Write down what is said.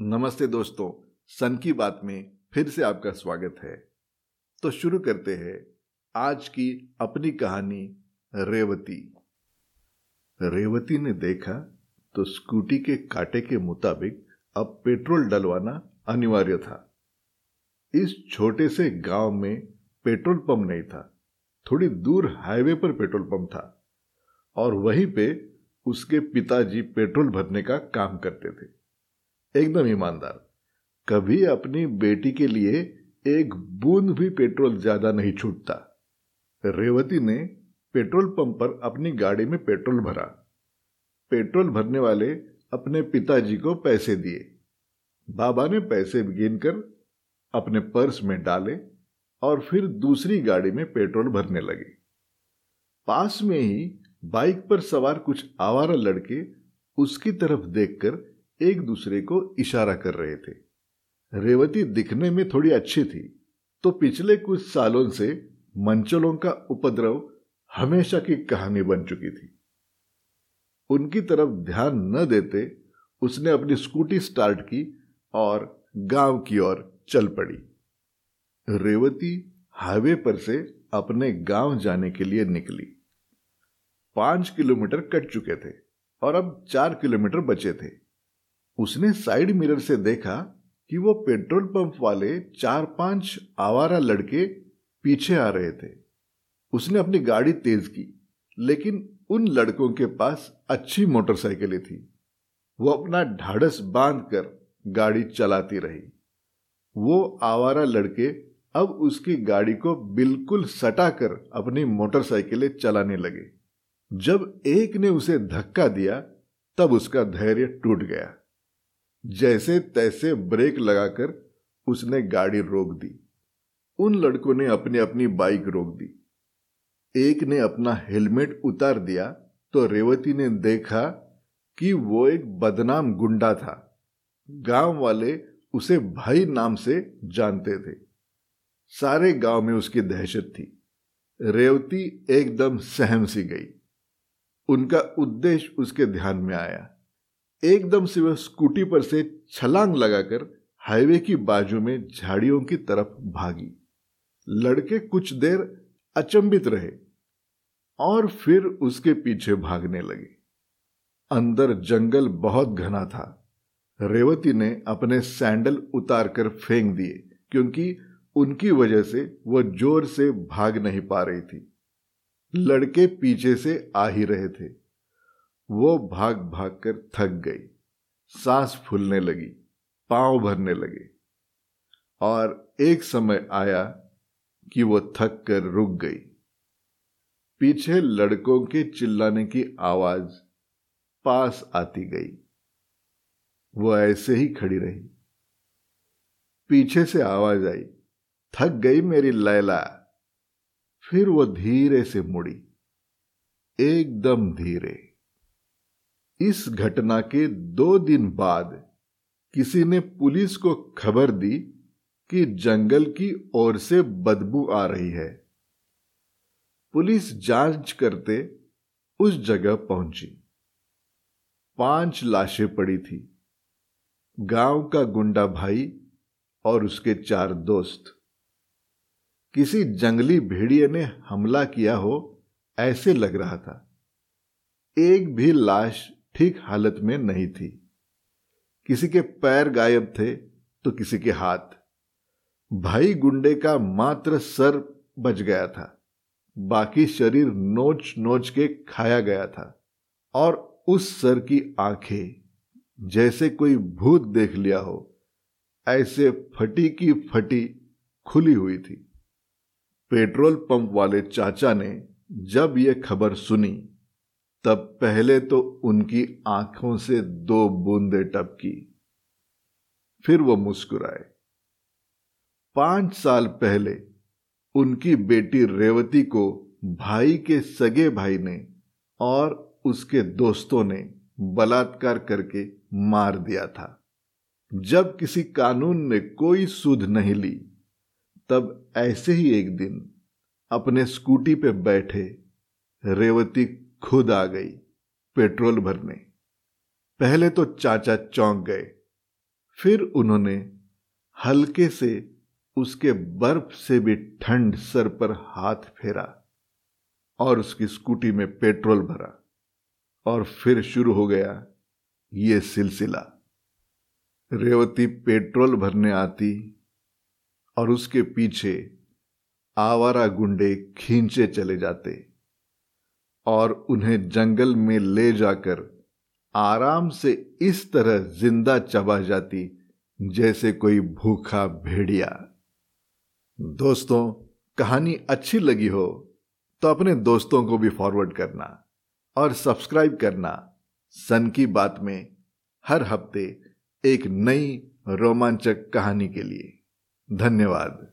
नमस्ते दोस्तों, सन की बात में फिर से आपका स्वागत है। तो शुरू करते हैं आज की अपनी कहानी, रेवती। रेवती ने देखा तो स्कूटी के कांटे के मुताबिक अब पेट्रोल डलवाना अनिवार्य था। इस छोटे से गाँव में पेट्रोल पंप नहीं था, थोड़ी दूर हाईवे पर पेट्रोल पंप था और वहीं पे उसके पिताजी पेट्रोल भरने का काम करते थे। एकदम ईमानदार। कभी अपनी बेटी के लिए एक बूंद भी पेट्रोल ज़्यादा नहीं छूटता। रेवती ने पेट्रोल पंप पर अपनी गाड़ी में पेट्रोल भरा। पेट्रोल भरने वाले अपने पिताजी को पैसे दिए। बाबा ने पैसे गिनकर अपने पर्स में डाले और फिर दूसरी गाड़ी में पेट्रोल भरने लगे। पास में ही बाइक पर सवार कुछ आवारा लड़के उसकी तरफ़ देखकर एक दूसरे को इशारा कर रहे थे। रेवती दिखने में थोड़ी अच्छी थी तो पिछले कुछ सालों से मंचलों का उपद्रव हमेशा की कहानी बन चुकी थी। उनकी तरफ़ ध्यान न देते उसने अपनी स्कूटी स्टार्ट की और गाँव की ओर चल पड़ी। रेवती हाईवे पर से अपने गाँव जाने के लिए निकली। पाँच किलोमीटर कट चुके थे और अब चार किलोमीटर बचे थे। उसने साइड मिरर से देखा कि वो पेट्रोल पंप वाले चार पाँच आवारा लड़के पीछे आ रहे थे। उसने अपनी गाड़ी तेज की, लेकिन उन लड़कों के पास अच्छी मोटरसाइकिलें थी। वो अपना ढाढ़स बाँध कर गाड़ी चलाती रही। वो आवारा लड़के अब उसकी गाड़ी को बिल्कुल सटाकर अपनी मोटरसाइकिलें चलाने लगे। जब एक ने उसे धक्का दिया, तब उसका धैर्य टूट गया। जैसे तैसे ब्रेक लगाकर उसने गाड़ी रोक दी। उन लड़कों ने अपनी अपनी बाइक रोक दी। एक ने अपना हेलमेट उतार दिया तो रेवती ने देखा कि वो एक बदनाम गुंडा था। गाँव वाले उसे भाई नाम से जानते थे। सारे गाँव में उसकी दहशत थी। रेवती एकदम सहम सी गई। उनका उद्देश्य उसके ध्यान में आया। एकदम से वह स्कूटी पर से छलांग लगाकर हाईवे की बाजू में झाड़ियों की तरफ़ भागी। लड़के कुछ देर अचंबित रहे और फिर उसके पीछे भागने लगे। अंदर जंगल बहुत घना था। रेवती ने अपने सैंडल उतारकर फेंक दिए, क्योंकि उनकी वजह से वह ज़ोर से भाग नहीं पा रही थी। लड़के पीछे से आ ही रहे थे। वो भाग भाग कर थक गई। सांस फूलने लगी, पाँव भरने लगे और एक समय आया कि वो थक कर रुक गई। पीछे लड़कों के चिल्लाने की आवाज़ पास आती गई। वो ऐसे ही खड़ी रही। पीछे से आवाज़ आई, थक गई मेरी लैला। फिर वो धीरे से मुड़ी, एकदम धीरे। इस घटना के दो दिन बाद किसी ने पुलिस को खबर दी कि जंगल की ओर से बदबू आ रही है। पुलिस जाँच करते उस जगह पहुँची। पाँच लाशें पड़ी थी। गाँव का गुंडा भाई और उसके चार दोस्त। किसी जंगली भेड़िए ने हमला किया हो, ऐसे लग रहा था। एक भी लाश ठीक हालत में नहीं थी। किसी के पैर गायब थे तो किसी के हाथ। भाई गुंडे का मात्र सर बच गया था। बाकी शरीर नोच नोच के खाया गया था। और उस सर की आँखें, जैसे कोई भूत देख लिया हो, ऐसे फटी की फटी खुली हुई थी। पेट्रोल पंप वाले चाचा ने जब यह खबर सुनी तब पहले तो उनकी आँखों से दो बूंदे टपकी। फिर वो मुस्कुराए। पाँच साल पहले उनकी बेटी रेवती को भाई के सगे भाई ने और उसके दोस्तों ने बलात्कार करके मार दिया था। जब किसी कानून ने कोई सुध नहीं ली, तब ऐसे ही एक दिन अपने स्कूटी पे बैठे रेवती खुद आ गई पेट्रोल भरने। पहले तो चाचा चौंक गए। फिर उन्होंने हल्के से उसके बर्फ़ से भी ठंड सर पर हाथ फेरा और उसकी स्कूटी में पेट्रोल भरा और फिर शुरू हो गया ये सिलसिला। रेवती पेट्रोल भरने आती और उसके पीछे आवारा गुंडे खींचे चले जाते। और उन्हें जंगल में ले जाकर आराम से इस तरह ज़िंदा चबा जाती, जैसे कोई भूखा भेड़िया। दोस्तों, कहानी अच्छी लगी हो तो अपने दोस्तों को भी फॉरवर्ड करना और सब्सक्राइब करना। सन की बात में हर हफ़्ते एक नई रोमांचक कहानी के लिए। धन्यवाद।